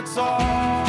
it's all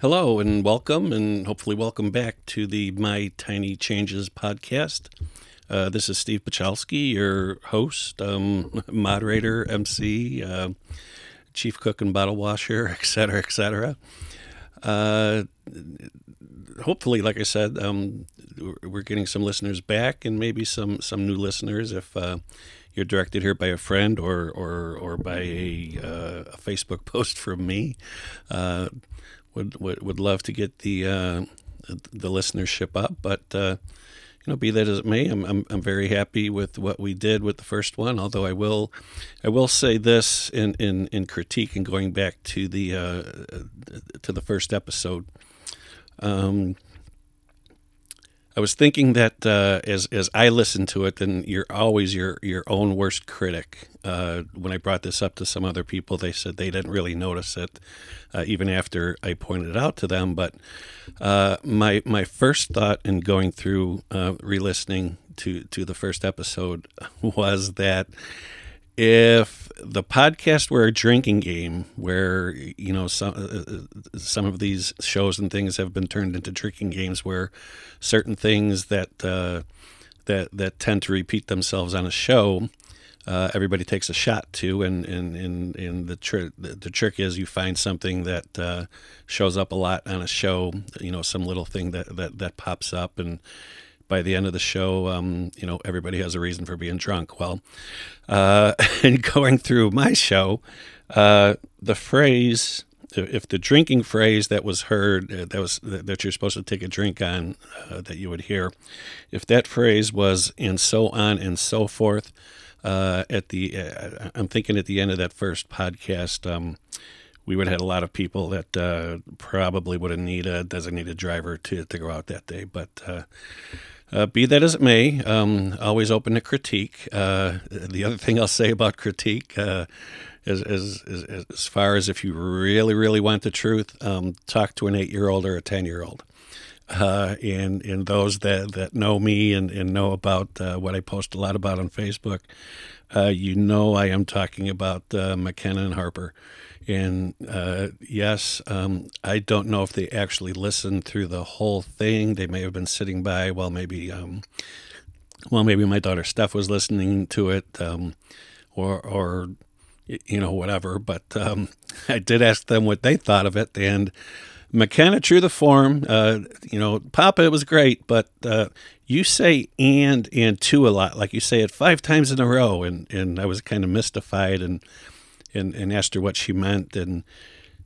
Hello and welcome, and hopefully welcome back to the My Tiny Changes podcast. Uh, this is Steve Pachalski, your host, um, moderator, MC, uh, chief cook and bottle washer, et cetera, et cetera. Uh, hopefully, like I said, um, we're- getting some listeners back and maybe some, some new listeners if uh, you're directed here by a friend or, or, or by a, uh, a Facebook post from me. Would, would would love to get the uh, the listenership up, but uh, you know, be that as it may, I'm, I'm I'm very happy with what we did with the first one. Although I will I will say this in in, in critique and going back to the uh, to the first episode. Um, I was thinking that uh, as as I listen to it, then you're always your your own worst critic. Uh, when I brought this up to some other people, they said they didn't really notice it, uh, even after I pointed it out to them. But uh, my my first thought in going through uh, re-listening to to the first episode was that if the podcast were a drinking game where you know some uh, some of these shows and things have been turned into drinking games where certain things that uh, that that tend to repeat themselves on a show uh, everybody takes a shot to and and and, and the, tr- the the trick is you find something that uh, shows up a lot on a show you know some little thing that that, that pops up and by the end of the show, um, you know, everybody has a reason for being drunk. Well, uh, and going through my show, uh, the phrase, if the drinking phrase that was heard, uh, that was that you're supposed to take a drink on, uh, that you would hear, if that phrase was and so on and so forth, uh, at the, uh, I'm thinking at the end of that first podcast, um, we would have had a lot of people that uh, probably would have needed a designated driver to, to go out that day. But uh, uh, be that as it may, um, always open to critique. Uh, the other thing I'll say about critique uh, is, is, is, as far as if you really, really want the truth, um, talk to an eight year old or a 10 year old. Uh, and and those that, that know me and, and know about uh, what I post a lot about on Facebook, uh, you know I am talking about McKenna and Harper. And uh, yes, um, I don't know if they actually listened through the whole thing. They may have been sitting by while maybe, um, well, maybe my daughter Steph was listening to it, um, or or you know whatever. But um, I did ask them what they thought of it, and McKenna, true the form, uh, you know, Papa, it was great, but uh, you say and and to a lot, like you say it five times in a row, and and I was kind of mystified and and and asked her what she meant, and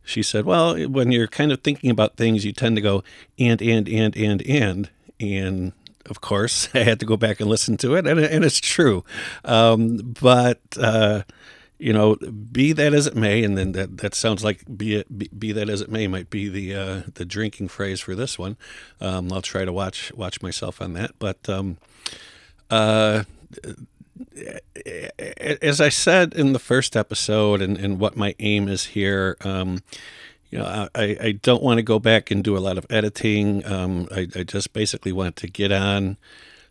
she said, well, when you're kind of thinking about things, you tend to go and and and and and and. Of course, I had to go back and listen to it, and, and it's true. Um, but uh, you know, be that as it may, and then that, that sounds like be it be, be that as it may might be the uh, the drinking phrase for this one. Um, I'll try to watch watch myself on that, but um, uh, as I said in the first episode, and, and what my aim is here. Um, you know, I, I don't want to go back and do a lot of editing. Um, I, I just basically want to get on,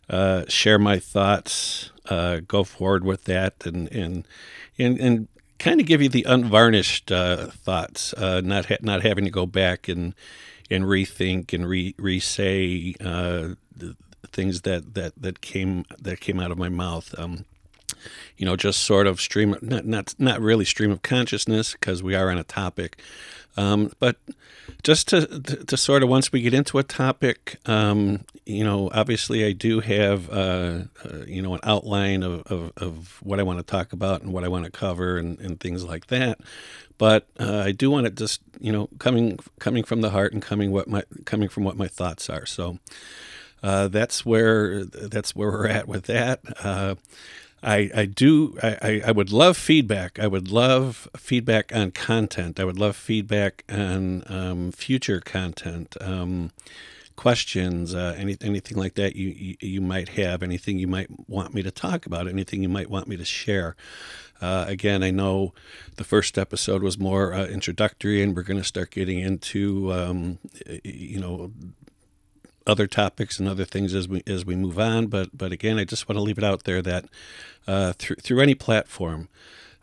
uh, share my thoughts, uh, go forward with that, and and and, and kind of give you the unvarnished uh, thoughts, uh, not ha- not having to go back and and rethink and re re say uh, things that, that that came that came out of my mouth. Um, you know, just sort of stream, not not not really stream of consciousness because we are on a topic, um, but just to, to, to sort of once we get into a topic, um, you know, obviously I do have uh, uh, you know an outline of, of, of what I want to talk about and what I want to cover and, and things like that. But uh, I do want to just you know coming coming from the heart and coming what my coming from what my thoughts are. So uh, that's where that's where we're at with that. Uh, I, I do I, I would love feedback. I would love feedback on content. I would love feedback on um, future content, um, questions, uh, any, anything like that you, you, you might have, anything you might want me to talk about, anything you might want me to share. Uh, again, I know the first episode was more uh, introductory, and we're going to start getting into um, you know other topics and other things as we as we move on. But but again, I just want to leave it out there that uh, through through any platform,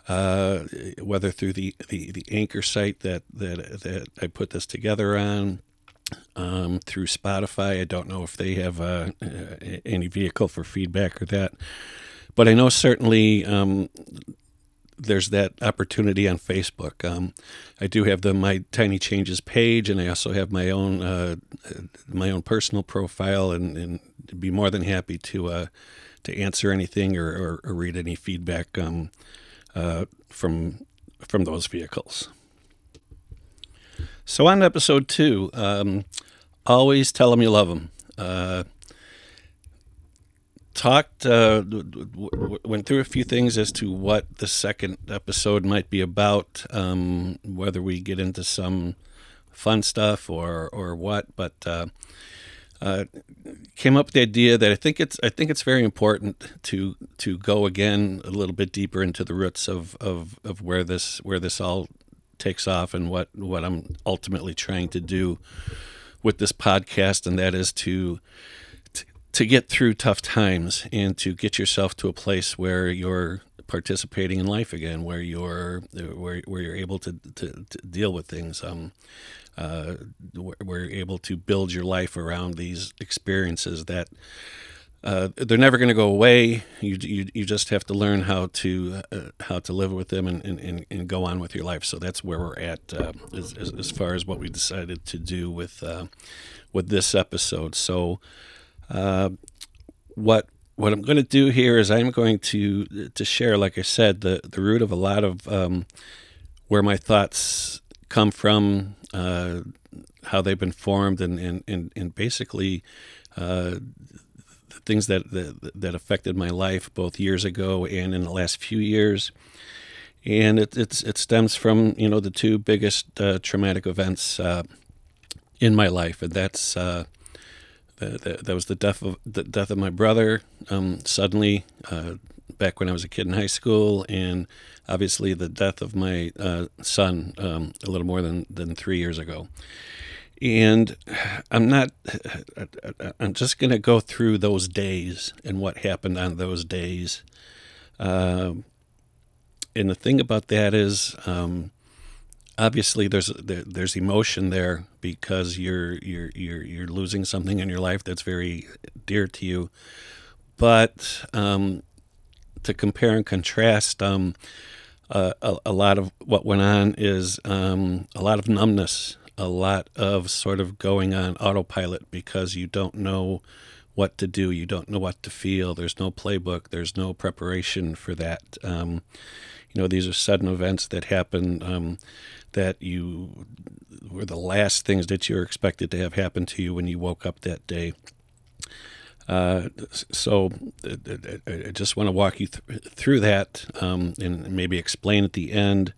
uh, whether through the, the, the anchor site that, that that I put this together on, um, through Spotify. I don't know if they have uh, any vehicle for feedback or that, but I know certainly um, there's that opportunity on Facebook. Um, I do have the My Tiny Changes page, and I also have my own uh, my own personal profile, and, and be more than happy to uh, to answer anything or, or, or read any feedback um, uh, from from those vehicles. So on episode two, um, always tell them you love them. Talked, uh, went through a few things as to what the second episode might be about, um, whether we get into some fun stuff or or what, but uh, uh, came up with the idea that I think it's I think it's very important to to go again a little bit deeper into the roots of of, of where this where this all takes off and what what I'm ultimately trying to do with this podcast, and that is to to get through tough times and to get yourself to a place where you're participating in life again, where you're where, where you're able to, to, to deal with things, um, uh, where you're able to build your life around these experiences that uh, they're never going to go away. You, you you just have to learn how to uh, how to live with them and, and, and, go on with your life. So that's where we're at uh, as, as, far as what we decided to do with uh, with this episode. So. Uh, what what I'm going to do here is I'm going to to share, like I said, the the root of a lot of um, where my thoughts come from, uh, how they've been formed, and and and, and basically uh, things that, that that affected my life both years ago and in the last few years. And it it stems from you know the two biggest uh, traumatic events uh, in my life, and that's that was the death of the death of my brother um, suddenly uh, back when I was a kid in high school, and obviously the death of my uh, son um, a little more than, than three years ago. And I'm not, I'm just going to go through those days and what happened on those days. Uh, and the thing about that is, um, obviously there's there, there's emotion there because you're you're you're you're losing something in your life that's very dear to you. But um, to compare and contrast, um, uh, a, a, lot of what went on is um, a lot of numbness, a lot of sort of going on autopilot because you don't know what to do, you don't know what to feel. There's no playbook, there's no preparation for that. Um, you know, these are sudden events that happen um, that you were the last things that you were expected to have happen to you when you woke up that day. Uh, so I just want to walk you th- through that um, and maybe explain at the end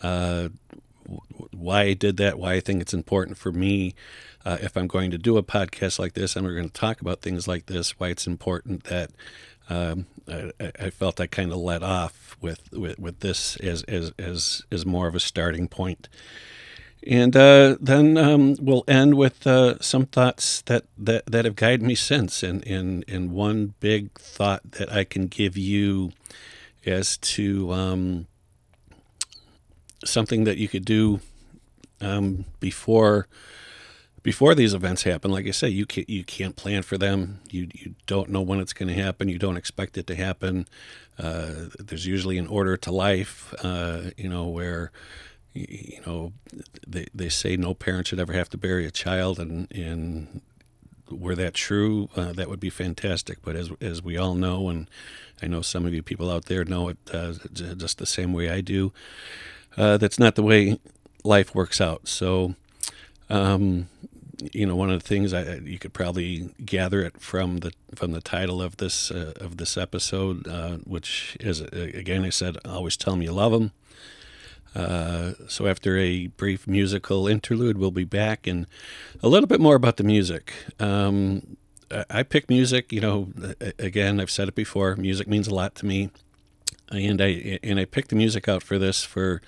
uh, why I did that, why I think it's important for me. Uh, if I'm going to do a podcast like this and we're going to talk about things like this, why it's important that um, I, I, felt I kind of let off with, with, with this as, as, as, as more of a starting point. And uh, then um, we'll end with uh, some thoughts that, that, that have guided me since. And, and, and one big thought that I can give you as to um, something that you could do um, before before these events happen, like I say, you can't you can't plan for them. You you don't know when it's going to happen. You don't expect it to happen. Uh, there's usually an order to life, uh, you know, where you know they they say no parent should ever have to bury a child, and and were that true, uh, that would be fantastic. But as as we all know, and I know some of you people out there know it uh, just the same way I do, uh, that's not the way life works out. So. Um, you know, one of the things I, you could probably gather it from the from the title of this uh, of this episode, uh, which is again I said, always tell them you love them. Uh, so after a brief musical interlude, we'll be back and a little bit more about the music. Um, I pick music, you know. Again, I've said it before. Music means a lot to me, and I and I picked the music out for this for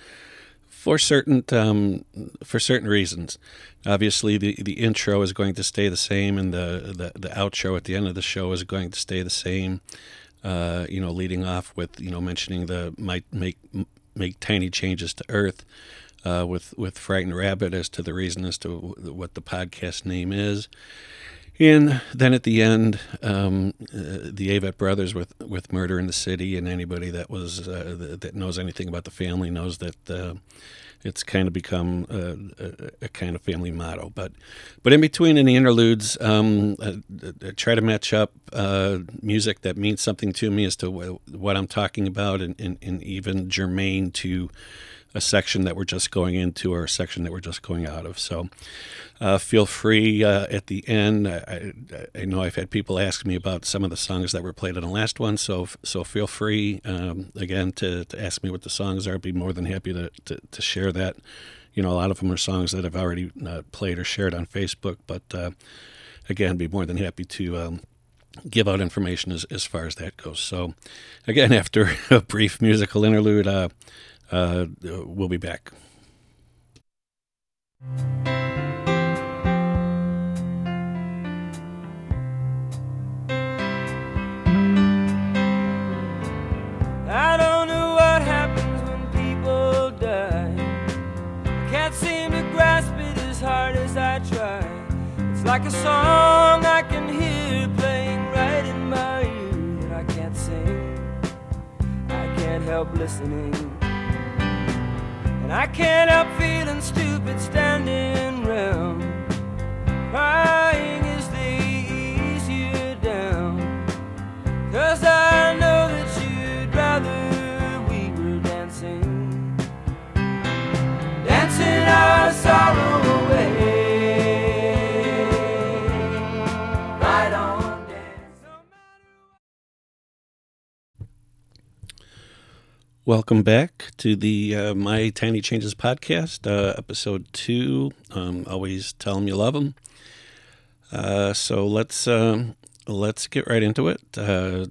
for certain um, for certain reasons. Obviously, the, the intro is going to stay the same, and the, the, the outro at the end of the show is going to stay the same. Uh, you know, leading off with you know mentioning the might make make tiny changes to Earth uh, with with Frightened Rabbit as to the reason as to what the podcast name is. And then at the end, um, uh, the Avett brothers with, with Murder in the City, and anybody that was uh, that knows anything about the family knows that uh, it's kind of become a, a, a, kind of family motto. But but in between in the interludes, um, I, I try to match up uh, music that means something to me as to what I'm talking about, and, and, and even germane to a section that we're just going into or a section that we're just going out of. So uh, feel free uh, at the end. I, I, know I've had people ask me about some of the songs that were played in the last one, so so feel free um, again to, to ask me what the songs are. I'd be more than happy to, to, to, share that. You know, a lot of them are songs that I've already uh, played or shared on Facebook, but uh, again, be more than happy to. Um, give out information as, as far as that goes. So, again, after a brief musical interlude, uh, uh, we'll be back. I don't know what happens when people die. Can't seem to grasp it as hard as I try. It's like a song I can hear playing right in my ear, I can't sing. I can't help listening. I can't help feeling stupid standing round, Welcome back to the uh, My Tiny Changes podcast, uh, episode two. Um, always tell them you love them. Uh, so let's um, let's get right into it. Uh,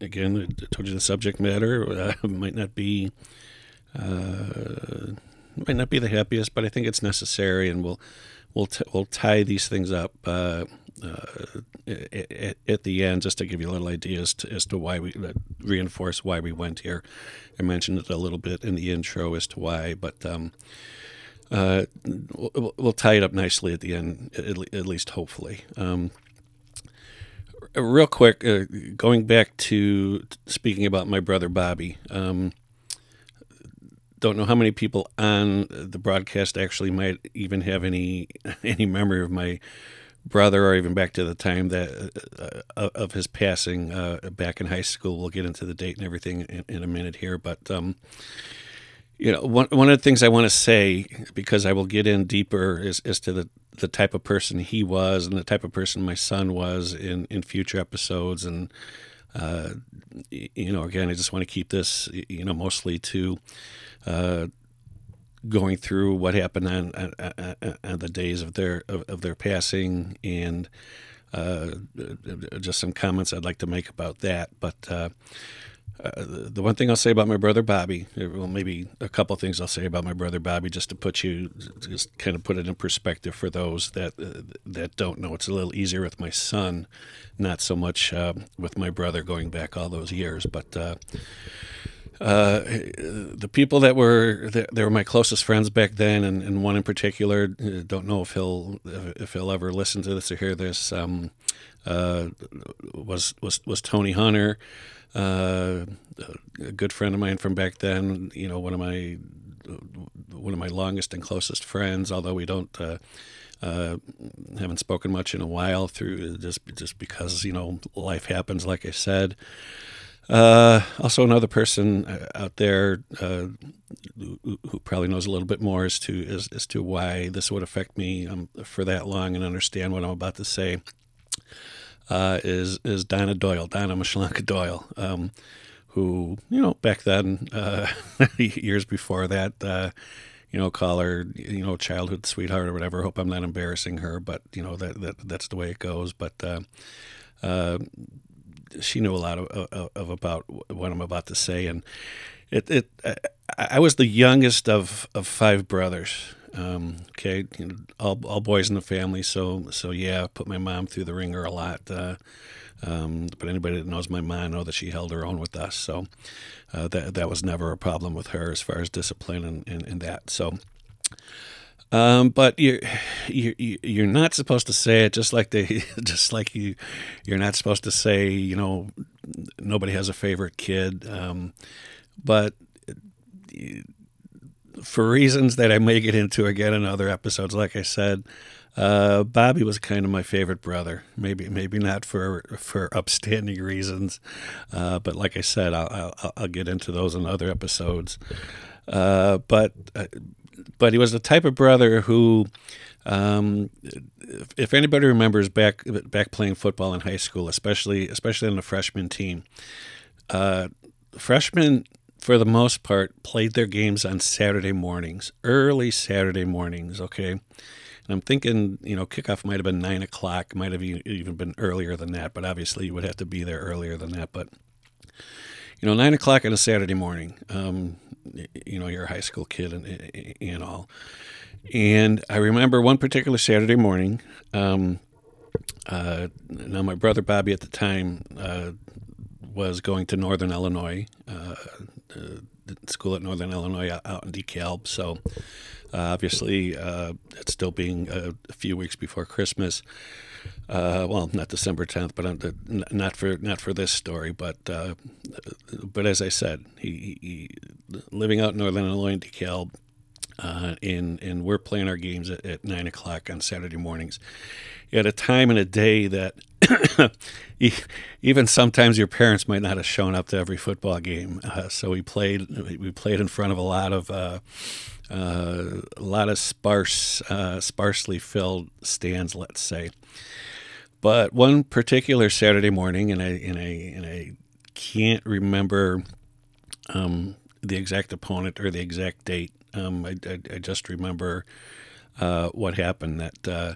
again, I told you the subject matter uh, might not be uh, might not be the happiest, but I think it's necessary, and we'll we'll t- we'll tie these things up at, at, the end, just to give you a little idea as to, as to why we uh, reinforce why we went here. I mentioned it a little bit in the intro as to why, but um, uh, we'll, we'll, tie it up nicely at the end, at, at least hopefully. Um, real quick, uh, going back to speaking about my brother Bobby. Um, don't know how many people on the broadcast actually might even have any any memory of my brother, or even back to the time that uh, uh, of his passing uh, back in high school. We'll get into the date and everything in, in a minute here, but um, you know, one one of the things I want to say because I will get in deeper is as to the the type of person he was and the type of person my son was in in future episodes and. Uh, you know, again, I just want to keep this, you know, mostly to uh, going through what happened on, on, on the days of their of, of their passing and uh, just some comments I'd like to make about that. But uh, uh, the one thing I'll say about my brother Bobby, well, maybe a couple things I'll say about my brother Bobby, just to put you, just kind of put it in perspective for those that uh, that don't know. It's a little easier with my son, not so much uh, with my brother going back all those years, but. Uh, the people that were they were my closest friends back then, and, and one in particular, uh, don't know if he'll if he'll ever listen to this or hear this. Um, uh, was was was Tony Hunter, uh, a good friend of mine from back then. You know, one of my one of my longest and closest friends. Although we don't uh, uh, haven't spoken much in a while through just just because you know life happens. Like I said. Uh, also, another person uh, out there uh, who, probably knows a little bit more as to as, as to why this would affect me um, for that long and understand what I'm about to say uh, is is Donna Doyle, Donna Mashlanka Doyle, um, who you know back then, uh, years before that, uh, you know, call her you know childhood sweetheart or whatever. Hope I'm not embarrassing her, but you know that, that that's the way it goes. But she knew a lot of, of, of, about what I'm about to say, and it, it I, I, was the youngest of, of five brothers. Um, okay, you know, all, all boys in the family, so so yeah, put my mom through the wringer a lot. Uh, um, but anybody that knows my mom know that she held her own with us, so uh, that that was never a problem with her as far as discipline and, and, and that. So. Um, but you're, you're you're not supposed to say it just like they just like you you're not supposed to say you know nobody has a favorite kid. Um, but for reasons that I may get into again in other episodes, like I said, uh, Bobby was kind of my favorite brother. Maybe maybe not for for upstanding reasons, uh, but like I said, I'll, I'll, I'll get into those in other episodes. Uh, but uh, but he was the type of brother who, um, if, anybody remembers back back playing football in high school, especially especially on the freshman team, uh, freshmen for the most part played their games on Saturday mornings, early Saturday mornings. Okay. And I'm thinking, you know, kickoff might have been nine o'clock, might have even been earlier than that, but obviously you would have to be there earlier than that. But you know, nine o'clock on a Saturday morning. Um, you know, you're a high school kid and, and all. And I remember one particular Saturday morning. Um, uh, now, my brother Bobby at the time uh, was going to Northern Illinois, uh, school at Northern Illinois out in DeKalb. So, uh, obviously, uh, it's still being a, a few weeks before Christmas. Uh, well, not December 10th, but the, not for not for this story. But uh, but as I said, he, he, living out in Northern Illinois in DeKalb, uh, and and we're playing our games at, at, nine o'clock on Saturday mornings, at a time and a day that even sometimes your parents might not have shown up to every football game. Uh, so we played we played in front of a lot of. Uh, a lot of sparse, uh, sparsely filled stands, let's say. But one particular Saturday morning, and I and I and I can't remember um, the exact opponent or the exact date. Um, I, I, I, just remember uh, what happened. That uh,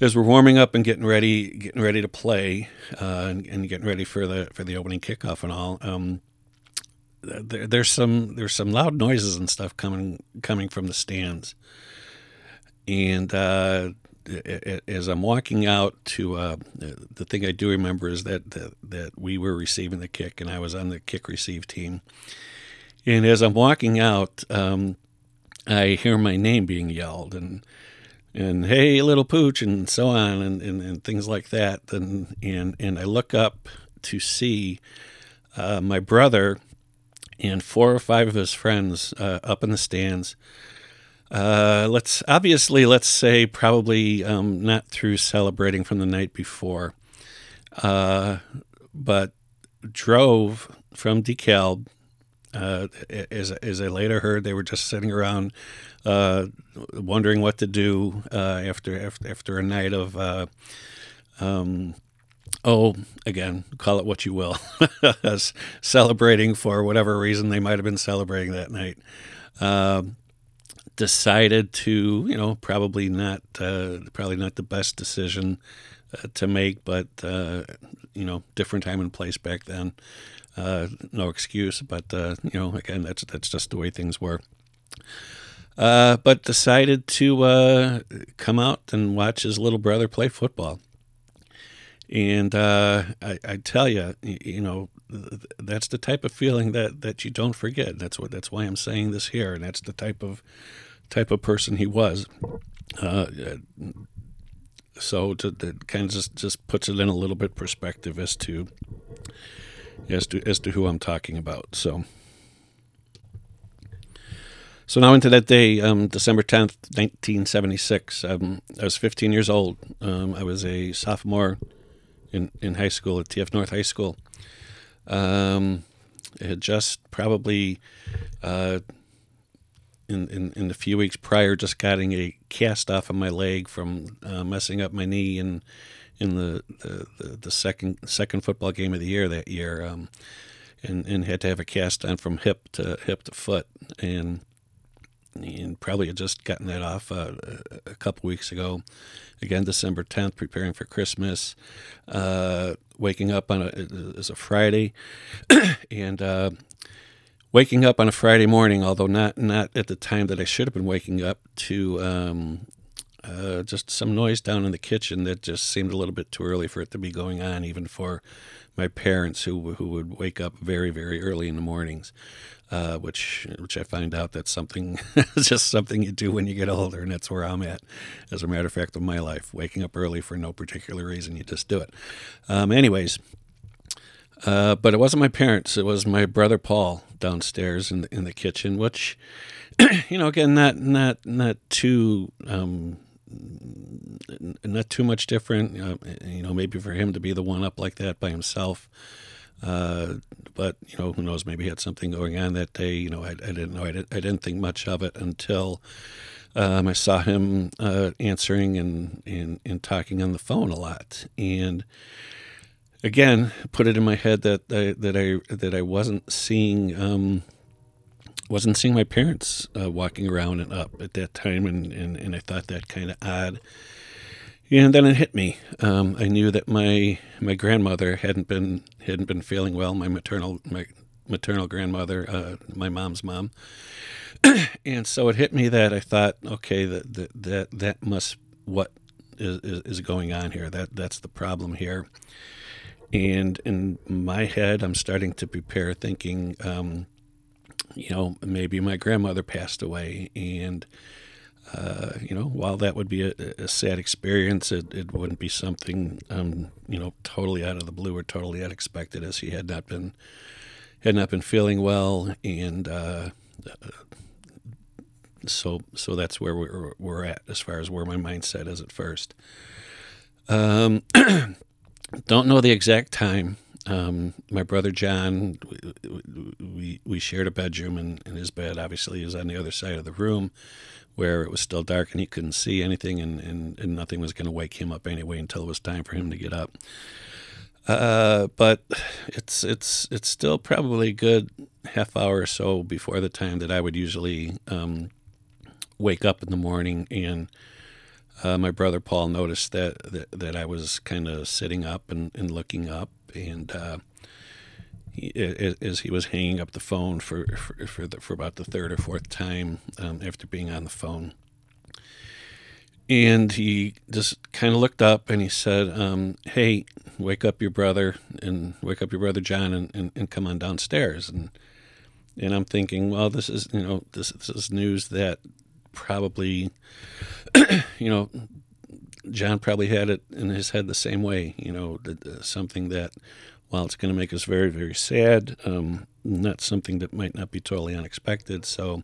as we're warming up and getting ready, getting ready to play, uh, and, and, getting ready for the for the opening kickoff and all. Um, there, there's some there's some loud noises and stuff coming coming from the stands, and uh, as I'm walking out to uh, the thing I do remember is that, that, that we were receiving the kick and I was on the kick receive team. And as I'm walking out, um, I hear my name being yelled and and hey little pooch and so on and, and, and things like that and and and I look up to see uh, my brother and four or five of his friends uh, up in the stands uh, let's obviously let's say probably um, not through celebrating from the night before, uh, but drove from DeKalb. Uh, as, as I later heard, they were just sitting around uh, wondering what to do uh, after, after after a night of um, oh, again, call it what you will, celebrating for whatever reason they might have been celebrating that night. Um, decided to, you know, probably not, uh, probably not the best decision uh, to make, but uh, you know, different time and place back then. Uh, no excuse, but uh, you know, again, that's that's just the way things were. Uh, but decided to come out and watch his little brother play football. And uh, I, I tell you, you know, that's the type of feeling that, that you don't forget. That's what that's why I'm saying this here, and that's the type of type of person he was. Uh, so to, to kind of just, just puts it in a little bit perspective as to as to as to who I'm talking about. So. So now into that day, um, December 10th, 1976. Um, I was 15 years old. Um, I was a sophomore in, in high school at TF North High School. Um, I had just probably uh, in, in, in the few weeks prior just getting a cast off of my leg from uh, messing up my knee in in the, the, the, the, second second football game of the year that year, um, and and had to have a cast on from hip to hip to foot, and and probably had just gotten that off uh, a couple weeks ago. Again, December 10th, preparing for Christmas. Uh, waking up on a a Friday, and uh, waking up on a Friday morning, although not not at the time that I should have been waking up, to um, uh, just some noise down in the kitchen that just seemed a little bit too early for it to be going on, even for my parents who who would wake up very very early in the mornings, uh, which which I find out that's something just something you do when you get older, and that's where I'm at. As a matter of fact, of my life, waking up early for no particular reason, you just do it. Um, anyways. Uh, but it wasn't my parents; it was my brother Paul downstairs in the, in the kitchen, which, you know, again, not not not too um, not too much different. Uh, you know, maybe for him to be the one up like that by himself. Uh, but you know, who knows? Maybe he had something going on that day. You know, I, I didn't know. I, did, I didn't think much of it until um, I saw him uh, answering and, and and talking on the phone a lot. And again, put it in my head that I, that I that I wasn't seeing. Um, wasn't seeing my parents uh, walking around and up at that time, and, and, and I thought that kind of odd. And then it hit me. Um, I knew that my my grandmother hadn't been hadn't been feeling well. My maternal my maternal grandmother, uh, my mom's mom, and so it hit me that I thought, okay, that that that, that must what is, is, going on here. That that's the problem here. And in my head, I'm starting to prepare, thinking, um, you know, maybe my grandmother passed away, and uh, you know, while that would be a, a sad experience, it, it wouldn't be something um, you know totally out of the blue or totally unexpected, as he had not been had not been feeling well, and uh, so so that's where we're we're at as far as where my mindset is at first. Um, don't know the exact time um, my brother John, we, we shared a bedroom, and, and his bed obviously is on the other side of the room where it was still dark and he couldn't see anything, and, and, and nothing was going to wake him up anyway until it was time for him to get up. Uh, but it's it's it's still probably a good half hour or so before the time that I would usually um, wake up in the morning and uh, my brother Paul noticed that that, that I was kind of sitting up and, and looking up, and uh, he, as he was hanging up the phone for for for, the, for about the third or fourth time um, after being on the phone, and he just kind of looked up and he said, um, "Hey, wake up your brother and wake up your brother John and, and, and come on downstairs." And and I'm thinking, well, this is you know this this is news that probably you know John probably had it in his head the same way. You know, something that, while it's going to make us very, very sad, um, not something that might not be totally unexpected. So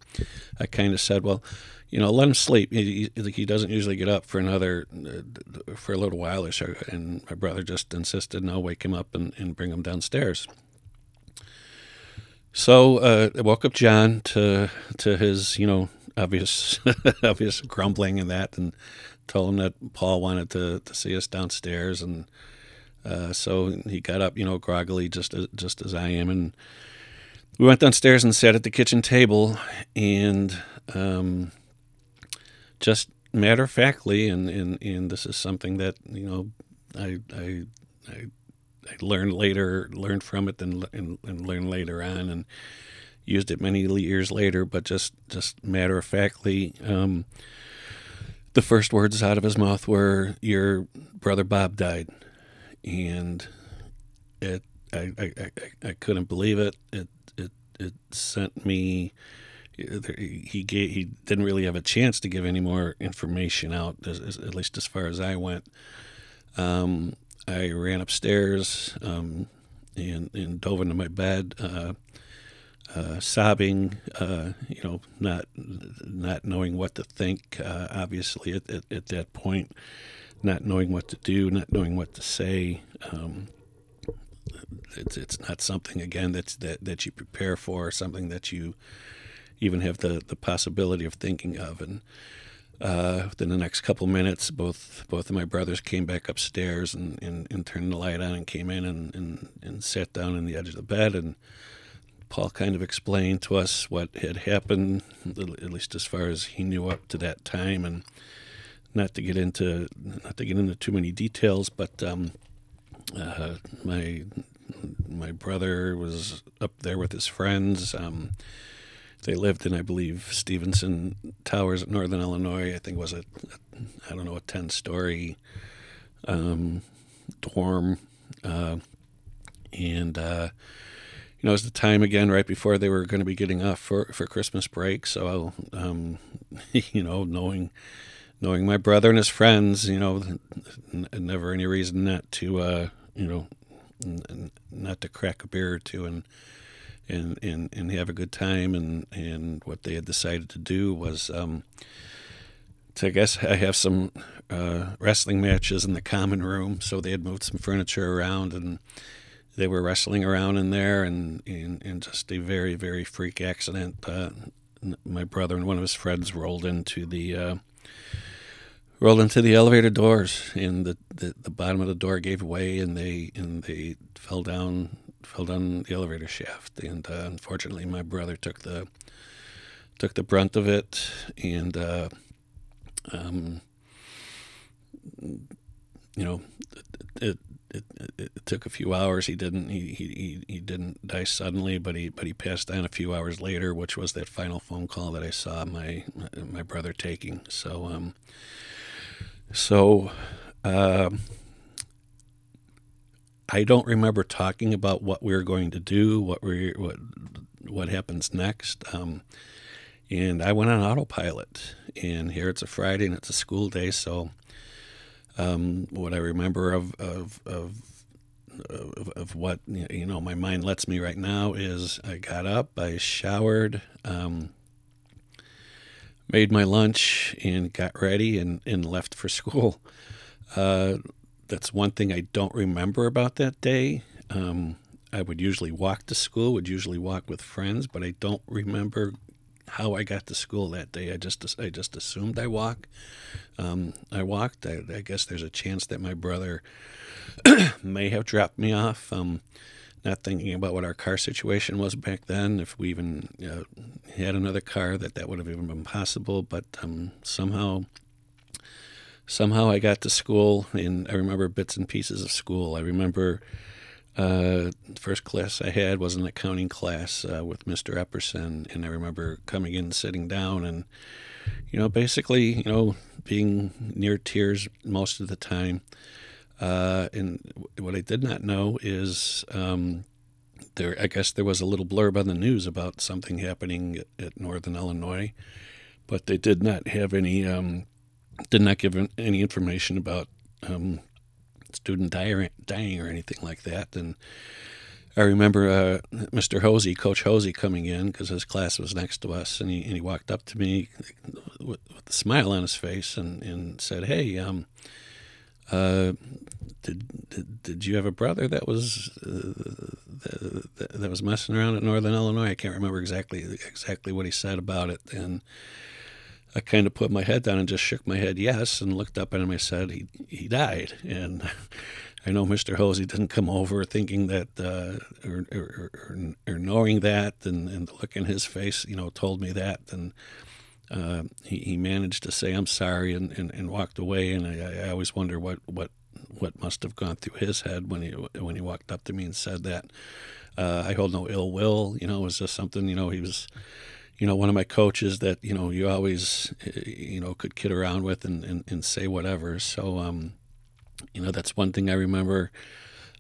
I kind of said, well, you know, let him sleep. He, he, doesn't usually get up for another, uh, for a little while or so. And my brother just insisted, no, wake him up and, and bring him downstairs. So uh, I woke up John to to his, you know, obvious obvious grumbling and that, and told him that Paul wanted to, to see us downstairs, and uh, so he got up, you know, groggily, just as, just as I am, and we went downstairs and sat at the kitchen table, and um, just matter of factly, and, and and this is something that you know, I I I, I learned later, learned from it, and, and and learned later on, and used it many years later, but just just matter of factly. Um, the first words out of his mouth were, Your brother Bob died. and it I, I, I, I couldn't believe it. It it it sent me. He gave, he didn't really have a chance to give any more information out, at least as far as I went. Um, I ran upstairs um, and, and dove into my bed, uh, uh, sobbing, uh, you know, not not knowing what to think. Uh, obviously, at, at, at, that point, not knowing what to do, not knowing what to say. Um, it's it's not something again that's that that you prepare for, or something that you even have the the possibility of thinking of. And uh, within the next couple minutes, both both of my brothers came back upstairs and, and, and turned the light on and came in and, and, and sat down on the edge of the bed and. Paul kind of explained to us what had happened, at least as far as he knew up to that time, and not to get into not to get into too many details, but um, uh, my my brother was up there with his friends. Um, they lived in, I believe, Stevenson Towers at Northern Illinois. I think was a, a I don't know, a ten story um, dorm, uh, and uh, you know, it was the time again right before they were going to be getting off for for Christmas break. So, um, you know, knowing knowing my brother and his friends, you know, n- never any reason not to, uh, you know, n- not to crack a beer or two and and and, and have a good time. And, and what they had decided to do was, um, to I guess I have some uh, wrestling matches in the common room. So they had moved some furniture around and they were wrestling around in there, and and, and just a very very freak accident. Uh, my brother and one of his friends rolled into the uh, rolled into the elevator doors, and the, the, the bottom of the door gave way, and they and they fell down fell down the elevator shaft. And uh, unfortunately, my brother took the took the brunt of it, and uh, um, you know, it, it, it, it, took a few hours. He didn't he, he, he didn't die suddenly, but he but he passed on a few hours later, which was that final phone call that I saw my my brother taking. So um, so, uh, I don't remember talking about what we were going to do, what we what what happens next. Um, and I went on autopilot. And here it's a Friday and it's a school day, so um, what I remember of of, of of, of, what you know my mind lets me right now is I got up, I showered, um, made my lunch and got ready and, and left for school. Uh, that's one thing I don't remember about that day. Um, I would usually walk to school, would usually walk with friends, but I don't remember how I got to school that day. I just I just assumed I walk. Um, I walked. I, I, guess there's a chance that my brother may have dropped me off. Um, not thinking about what our car situation was back then. If we even uh, had another car, that that would have even been possible. But um, somehow, somehow I got to school, and I remember bits and pieces of school. I remember uh, first class I had was an accounting class uh, with Mr. Epperson, and I remember coming in, sitting down, and you know, basically, you know, being near tears most of the time. Uh, and what I did not know is um, there. I guess there was a little blurb on the news about something happening at, at Northern Illinois, but they did not have any. Um, did not give any information about um, student dying, or anything like that. And I remember uh, Mr. Hosey, Coach Hosey, coming in because his class was next to us, and he, and he walked up to me with, with, a smile on his face and, and said, "Hey, um, uh, did, did, did you have a brother that was uh, that, that, was messing around at Northern Illinois? I can't remember exactly exactly what he said about it. And I kind of put my head down and just shook my head yes, and looked up at him. I said he he died, and I know Mr. Hosey didn't come over thinking that uh, or, or, or, or, knowing that, and, and the look in his face, you know, told me that, and uh, he, he managed to say I'm sorry and, and, and walked away. And I, I, always wonder what, what what must have gone through his head when he when he walked up to me and said that. Uh, I hold no ill will. You know, it was just something. You know, he was, you know, one of my coaches that you know you always, you know, could kid around with and, and, and say whatever. So, um, you know, that's one thing I remember.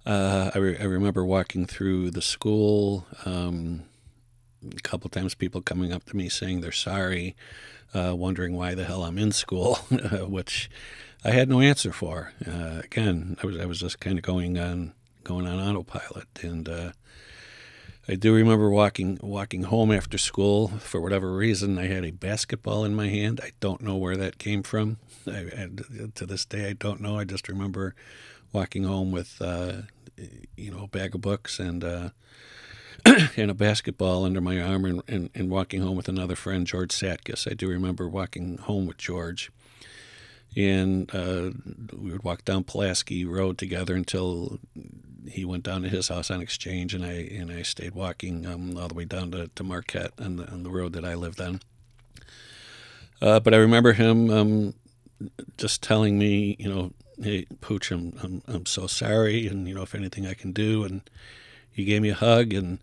Uh, I, re- I remember walking through the school. Um, a couple times, people coming up to me saying they're sorry, uh, wondering why the hell I'm in school, which I had no answer for. Uh, again, I was I was just kind of going on going on autopilot, and uh, I do remember walking walking home after school. For whatever reason, I had a basketball in my hand. I don't know where that came from. I, I, to this day, I don't know. I just remember walking home with uh, you know a bag of books and uh, and a basketball under my arm, and, and, and walking home with another friend, George Satkus. I do remember walking home with George and uh, we would walk down Pulaski Road together until he went down to his house on Exchange, and I and I stayed walking um, all the way down to, to Marquette on the, on the road that I lived on. Uh, but I remember him um, just telling me, you know, hey, Pooch, I'm, I'm I'm so sorry, and you know, if anything I can do, and he gave me a hug, and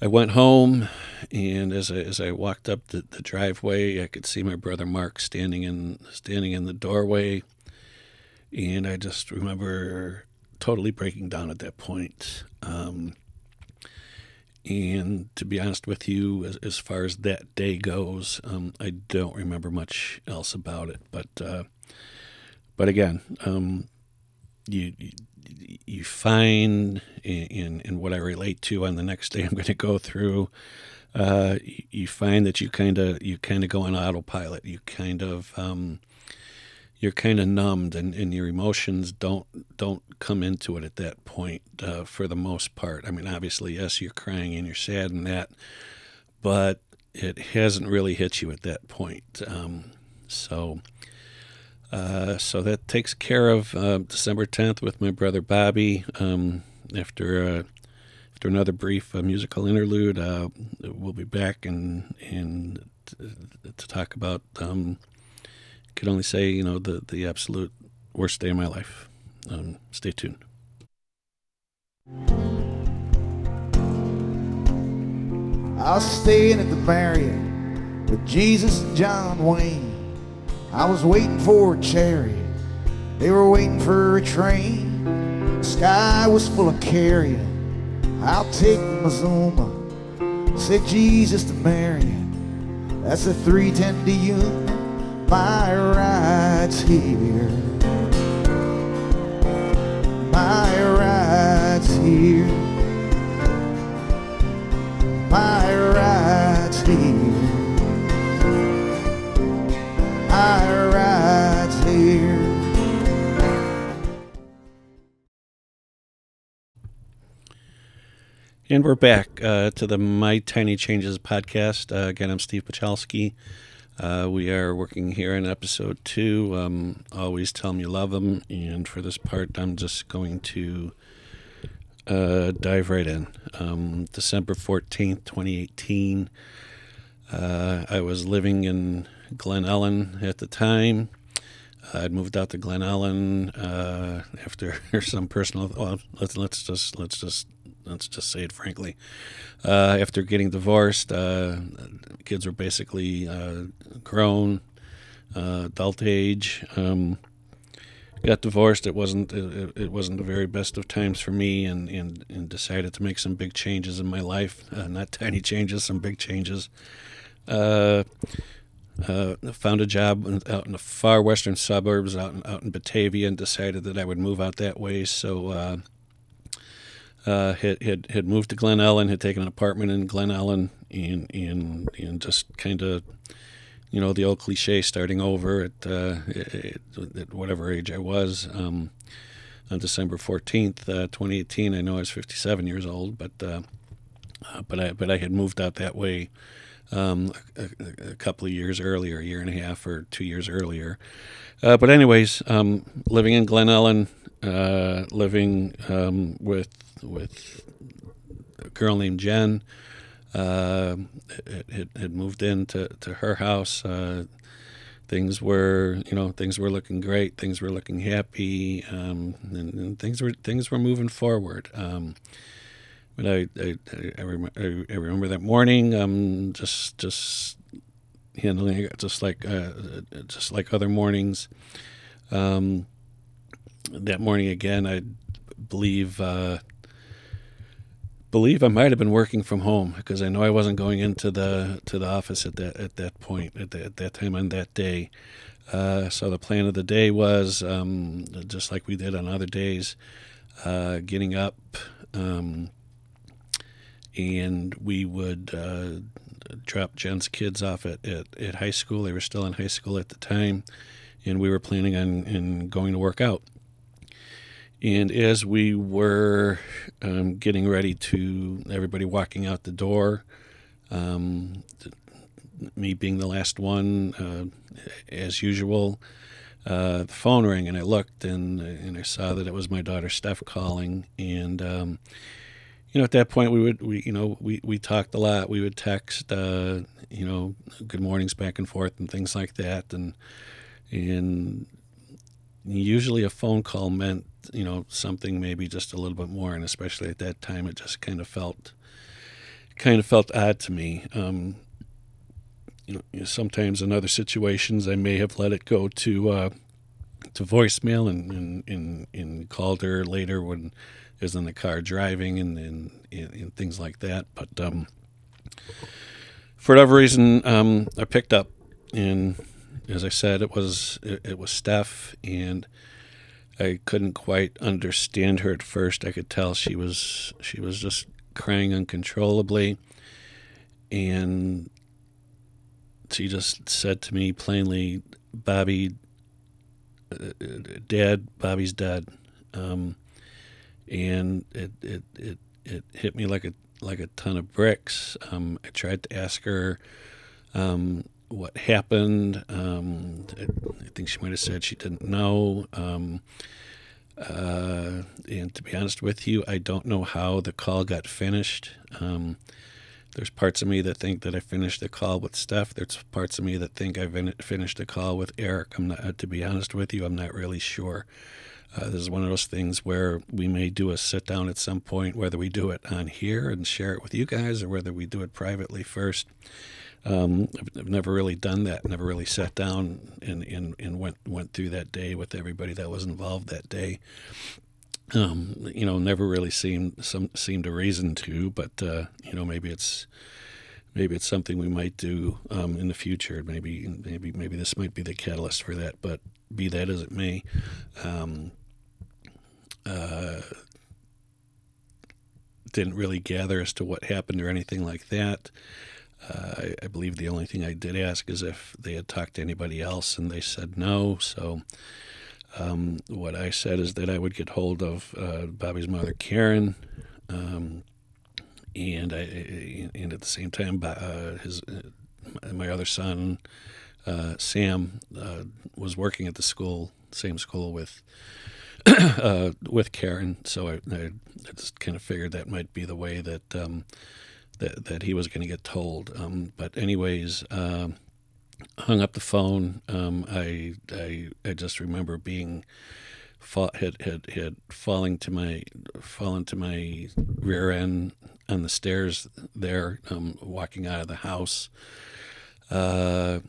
I went home, and as I, as I walked up the, the driveway, I could see my brother Mark standing in standing in the doorway, and I just remember totally breaking down at that point. Um, and to be honest with you, as, as far as that day goes, um, I don't remember much else about it. But uh, but again, um, you, you find in, in what I relate to on the next day I'm going to go through, uh, you find that you kind of you kind of go on autopilot. You kind of um, you're kind of numbed, and, and your emotions don't don't come into it at that point uh, for the most part. I mean, obviously, yes, you're crying and you're sad and that, but it hasn't really hit you at that point. Um, so uh, so that takes care of uh, December 10th with my brother Bobby. Um, after uh, after another brief uh, musical interlude, uh, we'll be back and and to talk about. Um, could only say you know the the absolute worst day of my life. Um, stay tuned. I was staying at the Marriott with Jesus and John Wayne. I was waiting for a chariot. They were waiting for a train. The sky was full of carrion. I'll take the Mazuma. Said Jesus to Marion. That's a 310 to Yuma. My ride's here. My ride's here. My ride's here. My ride's here. And we're back uh, to the My Tiny Changes podcast. Uh, again, I'm Steve Pachalski. Uh, we are working here in episode two. Um, always tell them you love them. And for this part, I'm just going to uh, dive right in. Um, December 14th, 2018. Uh, I was living in Glen Ellyn at the time. I'd moved out to Glen Ellyn uh, after some personal. Well, let's let's just let's just let's just say it frankly. Uh, after getting divorced, uh, kids were basically uh, grown, uh, adult age. Um, got divorced. It wasn't it, it, wasn't the very best of times for me, and, and, and decided to make some big changes in my life. Uh, not tiny changes, some big changes. Uh, uh, found a job out in the far western suburbs, out in, out in Batavia, and decided that I would move out that way. So, uh, uh, had, had had moved to Glen Ellyn, had taken an apartment in Glen Ellyn, and and and just kind of, you know, the old cliche, starting over at, uh, at, at whatever age I was. Um, on December fourteenth, uh, twenty eighteen, I know I was fifty seven years old, but uh, but I but I had moved out that way um, a, a, couple of years earlier, a year and a half or two years earlier. Uh, but anyways, um, living in Glen Ellyn, uh, living um, with with a girl named Jen. Uh, had, had moved into to her house. Uh, things were, you know, things were looking great. Things were looking happy, um, and, and, things were things were moving forward. Um, but I I, I, rem- I, remember that morning, um, just just handling it just like uh, just like other mornings. Um, that morning again, I believe uh, believe I might have been working from home because I know I wasn't going into the to the office at that at that point at, the, at that time on that day. Uh, so the plan of the day was um, just like we did on other days, uh, getting up, um, and we would uh, drop Jen's kids off at, at, at, high school. They were still in high school at the time, and we were planning on, going to work out. And as we were um, getting ready to, everybody walking out the door, um, me being the last one, uh, as usual, uh, the phone rang and I looked and and I saw that it was my daughter Steph calling. And um, you know at that point we would we you know we, we talked a lot. We would text uh, you know good mornings back and forth and things like that. And and usually a phone call meant you know something maybe just a little bit more and especially at that time it just kind of felt kind of felt odd to me um, you know, sometimes in other situations I may have let it go to uh, to voicemail and, and, and, and, called her later when I was in the car driving and, and, and things like that. But um, for whatever reason, um, I picked up, and as I said, it was it, it was Steph, and I couldn't quite understand her at first. I could tell she was she was just crying uncontrollably, and she just said to me plainly, Bobby, uh, Dad, Bobby's dead. Um, and it, it, it, it hit me like a, like a ton of bricks. Um, I tried to ask her, um, what happened. Um, I, think she might have said she didn't know. Um, uh, and to be honest with you, I don't know how the call got finished. Um, there's parts of me that think that I finished the call with Steph. There's parts of me that think I finished the call with Eric. I'm not, to be honest with you, I'm not really sure. Uh, this is one of those things where we may do a sit down at some point, whether we do it on here and share it with you guys or whether we do it privately first. Um, I've, never really done that. Never really sat down and, and, and went went through that day with everybody that was involved that day um, you know, never really seemed some seemed a reason to, but uh, you know, maybe it's maybe it's something we might do um, in the future. Maybe maybe maybe this might be the catalyst for that. But be that as it may, um, uh, didn't really gather as to what happened or anything like that. I, I, believe the only thing I did ask is if they had talked to anybody else, and they said no. So um, what I said is that I would get hold of uh, Bobby's mother, Karen, um, and I, and at the same time, uh, his uh, my other son, uh, Sam, uh, was working at the school, same school with. Uh, with Karen, so I, I, just kind of figured that might be the way that um, that that he was going to get told. Um, but anyways, um, hung up the phone. Um, I, I I just remember being fall, had had had falling to my fallen to my rear end on the stairs there, um, walking out of the house. Uh,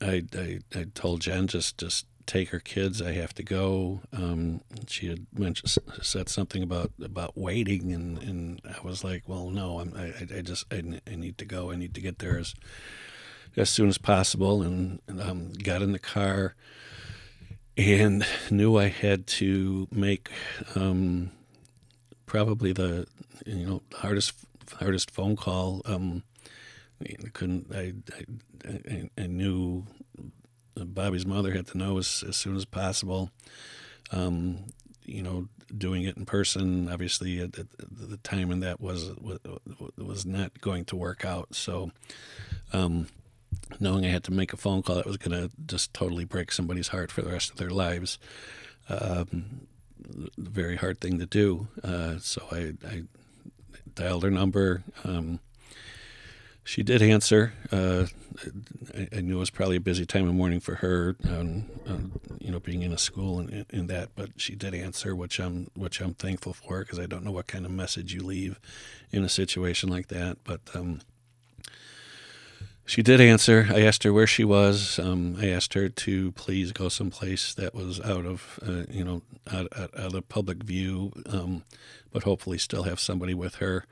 I, I I told Jen just just take her kids. I have to go. Um, she had mentioned said something about about waiting, and, and I was like, well, no, I'm, I I just I, I need to go. I need to get there as as soon as possible and, um, got in the car and knew I had to make um, probably the you know hardest hardest phone call. Um, I couldn't I, I, I knew Bobby's mother had to know as, as soon as possible. Um, you know, doing it in person, obviously, at, the time and that was was not going to work out. So, um, knowing I had to make a phone call that was going to just totally break somebody's heart for the rest of their lives. Um, very hard thing to do. Uh, so I, I, dialed her number. Um, she did answer. Uh, I, I, knew it was probably a busy time of morning for her, um, um, you know, being in a school and, and, that. But she did answer, which I'm which I'm thankful for because I don't know what kind of message you leave in a situation like that. But um, she did answer. I asked her where she was. Um, I asked her to please go someplace that was out of, uh, you know, out, out, out, of public view, um, but hopefully still have somebody with her.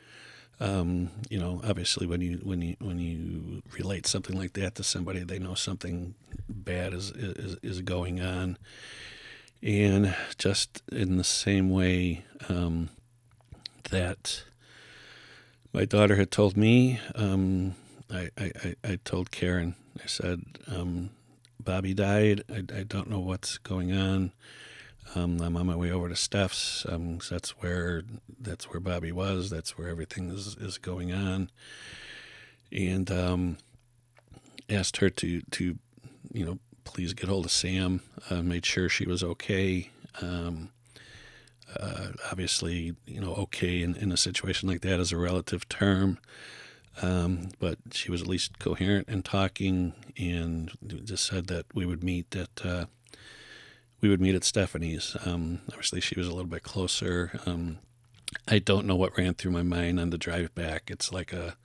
Um, you know, obviously, when you when you when you relate something like that to somebody, they know something bad is is, is going on, and just in the same way um, that my daughter had told me um, I, I, I told Karen, I said, um, Bobby died. I, I don't know what's going on. Um, I'm on my way over to Steph's. Um, that's where that's where Bobby was. That's where everything is, is going on. And um, asked her to to you know please get hold of Sam. Uh, made sure she was okay. Um, uh, obviously, you know, okay in, in a situation like that is a relative term. Um, but she was at least coherent and talking, and just said that we would meet at uh, we would meet at Stephanie's. Um, obviously, she was a little bit closer. Um, I don't know what ran through my mind on the drive back. It's like a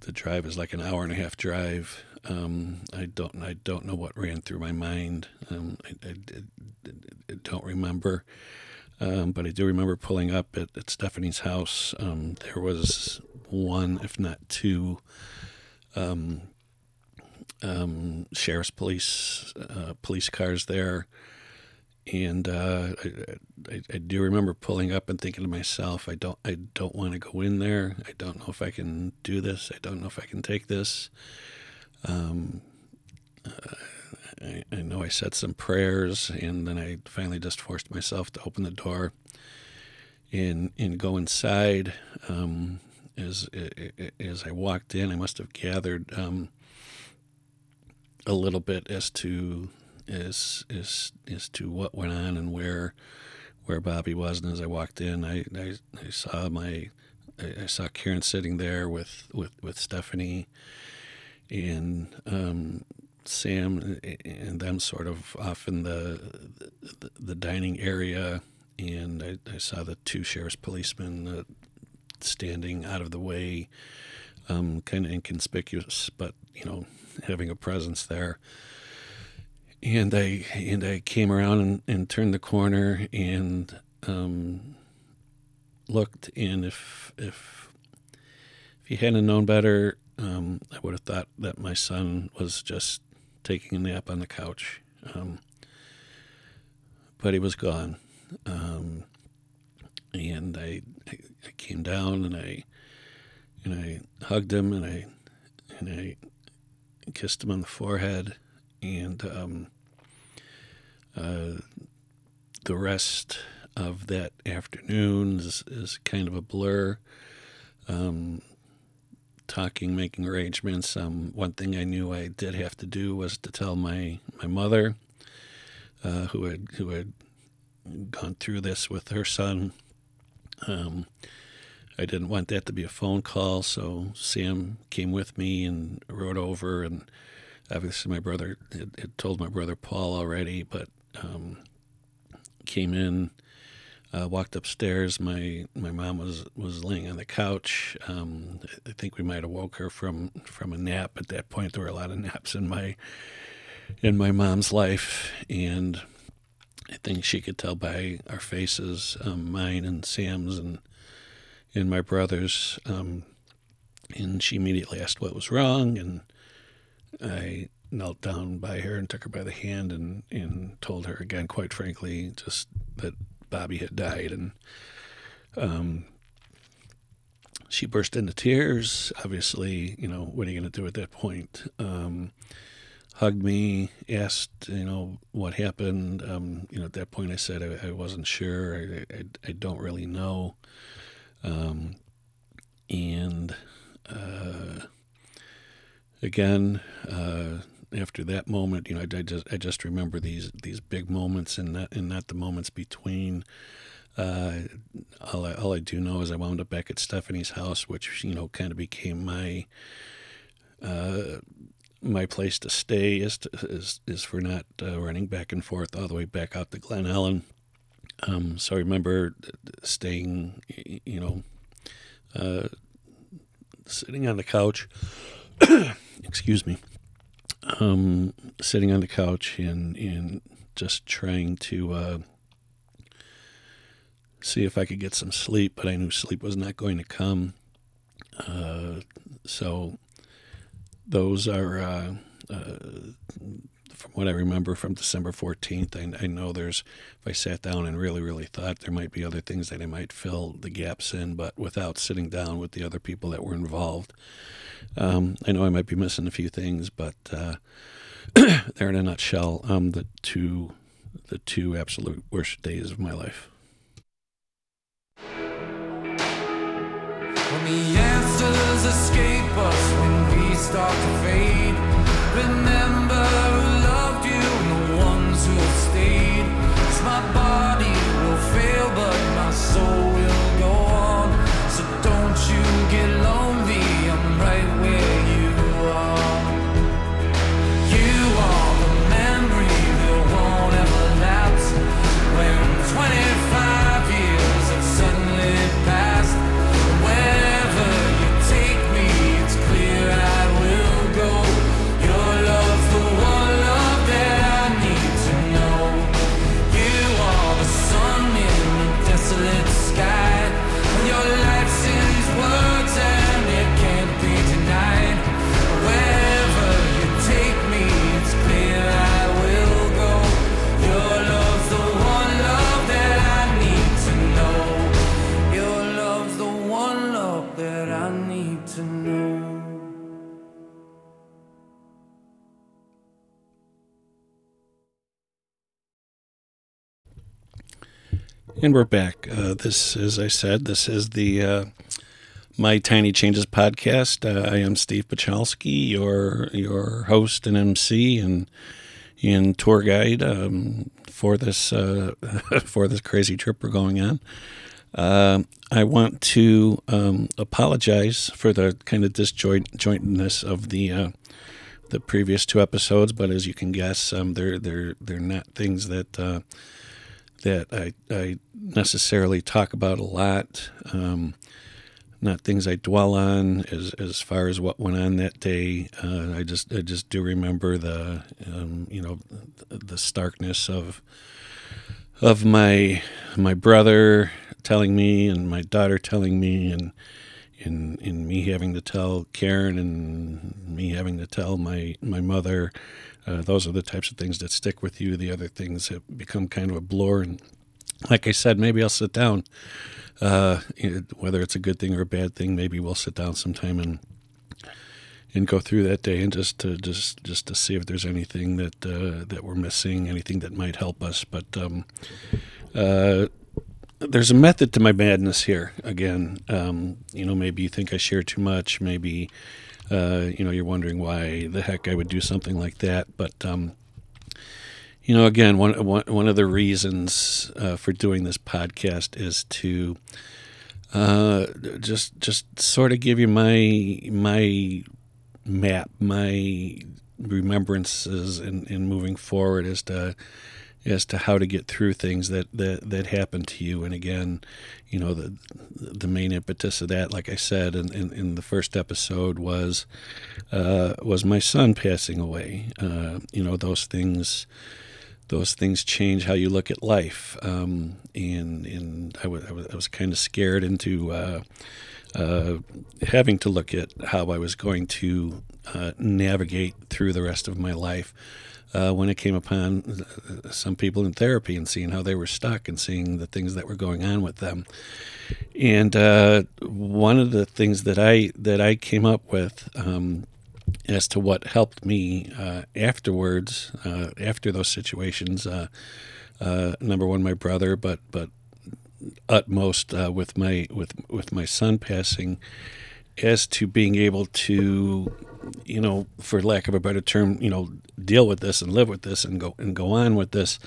the drive is like an hour and a half drive. Um, I don't I don't know what ran through my mind. Um, I, I, I, I, don't remember. Um, but I do remember pulling up at, at Stephanie's house. Um, there was one, if not two, um, um, sheriff's police uh, police cars there, and uh, I, I, do remember pulling up and thinking to myself, I don't I don't want to go in there. I don't know if I can do this. I don't know if I can take this. Um, uh, I, I, know I said some prayers, and then I finally just forced myself to open the door and and go inside. Um, as as I walked in, I must have gathered um, a little bit as to as as as to what went on and where where Bobby was. And as I walked in, I I, I saw my I, I, saw Karen sitting there with with with Stephanie and um, Sam and them sort of off in the the, the dining area. And I, I, saw the two sheriff's policemen uh, standing out of the way, um, kind of inconspicuous, but you know, having a presence there. And I and I came around and, and turned the corner and um, looked, and if if if he hadn't known better, um, I would have thought that my son was just taking a nap on the couch. Um, but he was gone. Um, and I, I, I came down and I and I hugged him and I and I kissed him on the forehead and um, uh, the rest of that afternoon is, is kind of a blur. Um, talking, making arrangements. Um, one thing I knew I did have to do was to tell my my mother, uh, who had who had gone through this with her son um, I didn't want that to be a phone call, so Sam came with me and rode over. And obviously, my brother had, had told my brother Paul already, but um, came in, uh, walked upstairs. My my mom was was laying on the couch. Um, I think we might have woke her from from a nap. At that point, there were a lot of naps in my in my mom's life, and I think she could tell by our faces, um, mine and Sam's and and my brother's. Um, and she immediately asked what was wrong, and I knelt down by her and took her by the hand and, and told her again, quite frankly, just that Bobby had died. And um, she burst into tears. Obviously, you know, what are you going to do at that point? Um, hugged me, asked, you know, what happened. Um, you know, at that point, I said I, I wasn't sure. I, I, I, don't really know. Um, and uh, again, uh, after that moment, you know, I, I, just I just remember these these big moments, and not and not the moments between. Uh, all I all I do know is I wound up back at Stephanie's house, which you know kind of became my uh, my place to stay is to, is is for not uh, running back and forth all the way back out to Glen Ellyn. Um, so I remember staying, you know, uh, sitting on the couch excuse me, um, sitting on the couch and and just trying to uh, see if I could get some sleep, but I knew sleep was not going to come. Uh, so those are, uh, uh, from what I remember from December 14th, I, I, know there's, if I sat down and really, really thought, there might be other things that I might fill the gaps in, but without sitting down with the other people that were involved. Um, I know I might be missing a few things, but uh, they're in a nutshell um, the two the two absolute worst days of my life. When the answers escape us, when we start to fade, And we're back. Uh, this, as I said, this is the uh, My Tiny Changes podcast. Uh, I am Steve Pachalski, your your host and MC and and tour guide um, for this uh, for this crazy trip we're going on. Uh, I want to um, apologize for the kind of disjointedness of the uh, the previous two episodes, but as you can guess, um, they're they're they're not things that uh, that I, I necessarily talk about a lot. Um, not things I dwell on as as far as what went on that day. Uh, I just I just do remember the um, you know the starkness of of my my brother telling me and my daughter telling me and in in me having to tell Karen and me having to tell my my mother. Uh, those are the types of things that stick with you. The other things have become kind of a blur. And like I said, maybe I'll sit down. Uh, whether it's a good thing or a bad thing, maybe we'll sit down sometime and and go through that day and just to just just to see if there's anything that uh, that we're missing, anything that might help us. But um, uh, there's a method to my madness here. Again, um, you know, maybe you think I share too much. Maybe uh, you know you're wondering why the heck I would do something like that. But um, you know, again, one one one of the reasons uh, for doing this podcast is to uh, just just sort of give you my my map, my remembrances, in, in moving forward as to as to how to get through things that, that, that happen to you. And again, you know, the the main impetus of that, like I said in, in, in the first episode, was uh, was my son passing away. Uh, you know, those things those things change how you look at life. Um, and and I was, I was, I was kind of scared into uh, uh, having to look at how I was going to uh, navigate through the rest of my life uh, when it came upon some people in therapy and seeing how they were stuck and seeing the things that were going on with them. And uh, one of the things that I that I came up with um, as to what helped me uh, afterwards, uh, after those situations, uh, uh, number one, my brother, but but utmost with my with with my son passing, as to being able to you know, for lack of a better term, you know, deal with this and live with this and go and go on with this,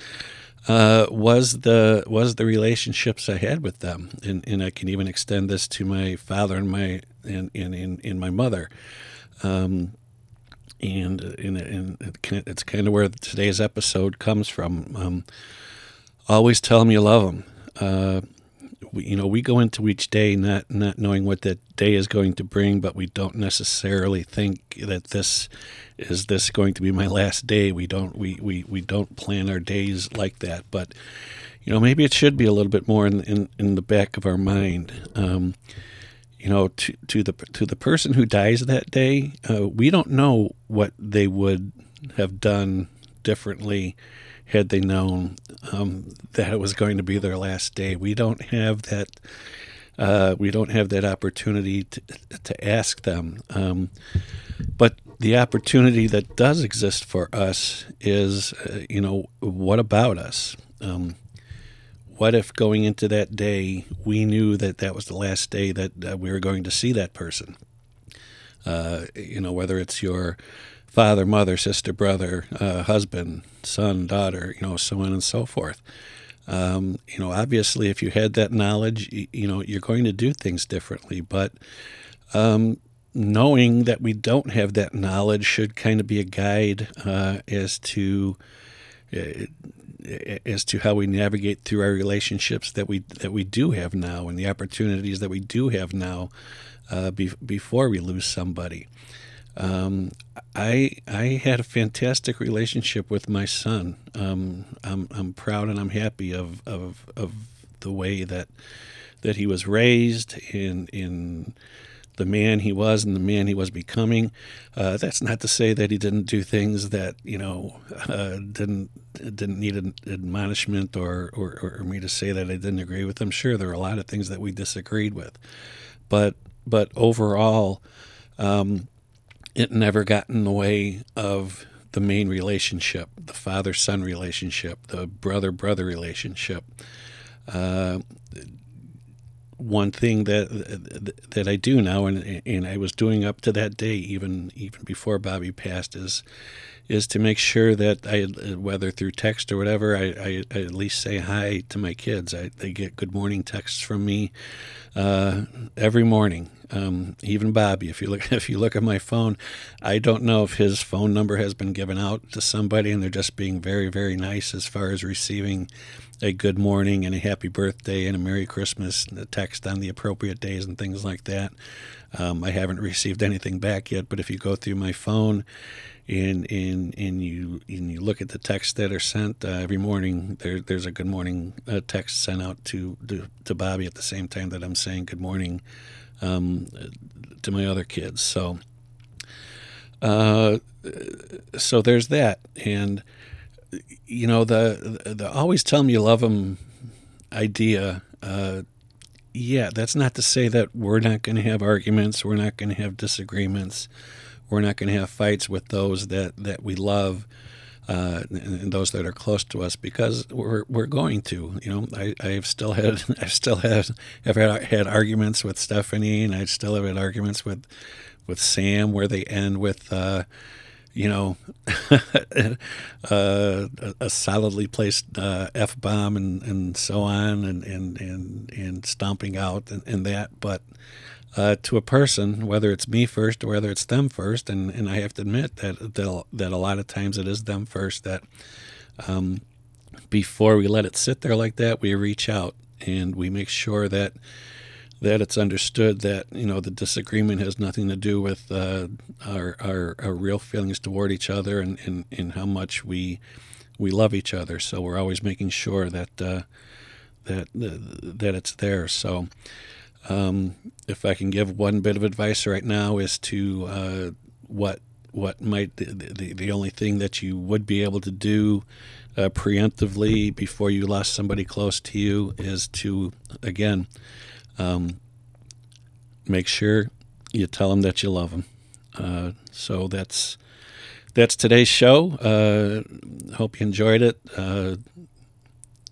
uh, was the was the relationships I had with them, and, and I can even extend this to my father and my and and, and, and my mother. Um, and, and, and it's kind of where today's episode comes from. Um, always tell them you love them. Uh, you know, we go into each day not not knowing what that day is going to bring, but we don't necessarily think that this is this going to be my last day. We don't we we, we don't plan our days like that, but you know, maybe it should be a little bit more in in, in the back of our mind. Um, you know, to to the to the person who dies that day, uh, we don't know what they would have done differently had they known um, that it was going to be their last day. We don't have that. Uh, we don't have that opportunity to, to ask them. Um, but the opportunity that does exist for us is, uh, you know, what about us? Um, what if going into that day we knew that that was the last day that uh, we were going to see that person? Uh, you know, whether it's your father, mother, sister, brother, uh, husband, son, daughter, you know, so on and so forth. Um, you know, obviously, if you had that knowledge, you, you know, you're going to do things differently. But um, knowing that we don't have that knowledge should kind of be a guide uh, as to uh, as to how we navigate through our relationships that we that we do have now and the opportunities that we do have now uh, be, before we lose somebody. Um, I I had a fantastic relationship with my son. Um, I'm I'm proud and I'm happy of, of of the way that that he was raised in in the man he was and the man he was becoming. Uh, that's not to say that he didn't do things that you know uh, didn't didn't need an admonishment or, or or me to say that I didn't agree with him. Sure, there are a lot of things that we disagreed with, but but overall. Um, it never got in the way of the main relationship, the father son relationship, the brother brother relationship. Uh, one thing that that I do now, and and I was doing up to that day, even even before Bobby passed, is is to make sure that I, whether through text or whatever, I, I, I at least say hi to my kids. I, they get good morning texts from me uh, every morning. Um, even Bobby, if you look if you look at my phone, I don't know if his phone number has been given out to somebody, and they're just being very very nice as far as receiving a good morning and a happy birthday and a Merry Christmas and a text on the appropriate days and things like that. Um, I haven't received anything back yet, but if you go through my phone and and and you and you look at the texts that are sent uh, every morning. There, there's a good morning uh, text sent out to, to, to Bobby at the same time that I'm saying good morning um, to my other kids. So, uh, so there's that, and you know the the always tell me you love them idea. Uh, yeah, that's not to say that we're not going to have arguments. We're not going to have disagreements we're not going to have fights with those that, that we love uh, and those that are close to us because we're, we're going to. You know, I, I've still had I've still had have had, had arguments with Stephanie and I still have had arguments with with Sam where they end with. Uh, you know, uh, a solidly placed uh, f bomb and, and so on, and and and, and stomping out and, and that. But uh, to a person, whether it's me first or whether it's them first. And, and I have to admit that, that, that a lot of times it is them first that um, before we let it sit there like that, we reach out and we make sure that that it's understood that you know the disagreement has nothing to do with uh, our, our, our real feelings toward each other and, and, and how much we we love each other. So we're always making sure that uh, that that it's there. So um, if I can give one bit of advice right now, is to uh, what what might the, the, the only thing that you would be able to do uh, preemptively before you lost somebody close to you is to again um, make sure you tell them that you love them. Uh, so that's that's today's show. Uh, hope you enjoyed it. Uh,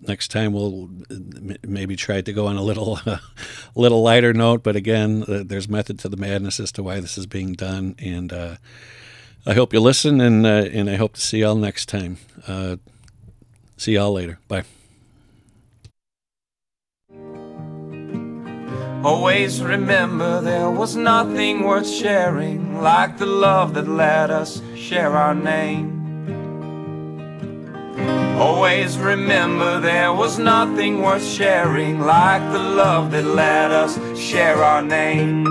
next time we'll maybe try to go on a little little lighter note but again uh, there's method to the madness as to why this is being done and uh, i hope you listen and uh, and i hope to see y'all next time see y'all later bye Always remember there was nothing worth sharing like the love that let us share our name. Always remember there was nothing worth sharing like the love that let us share our name.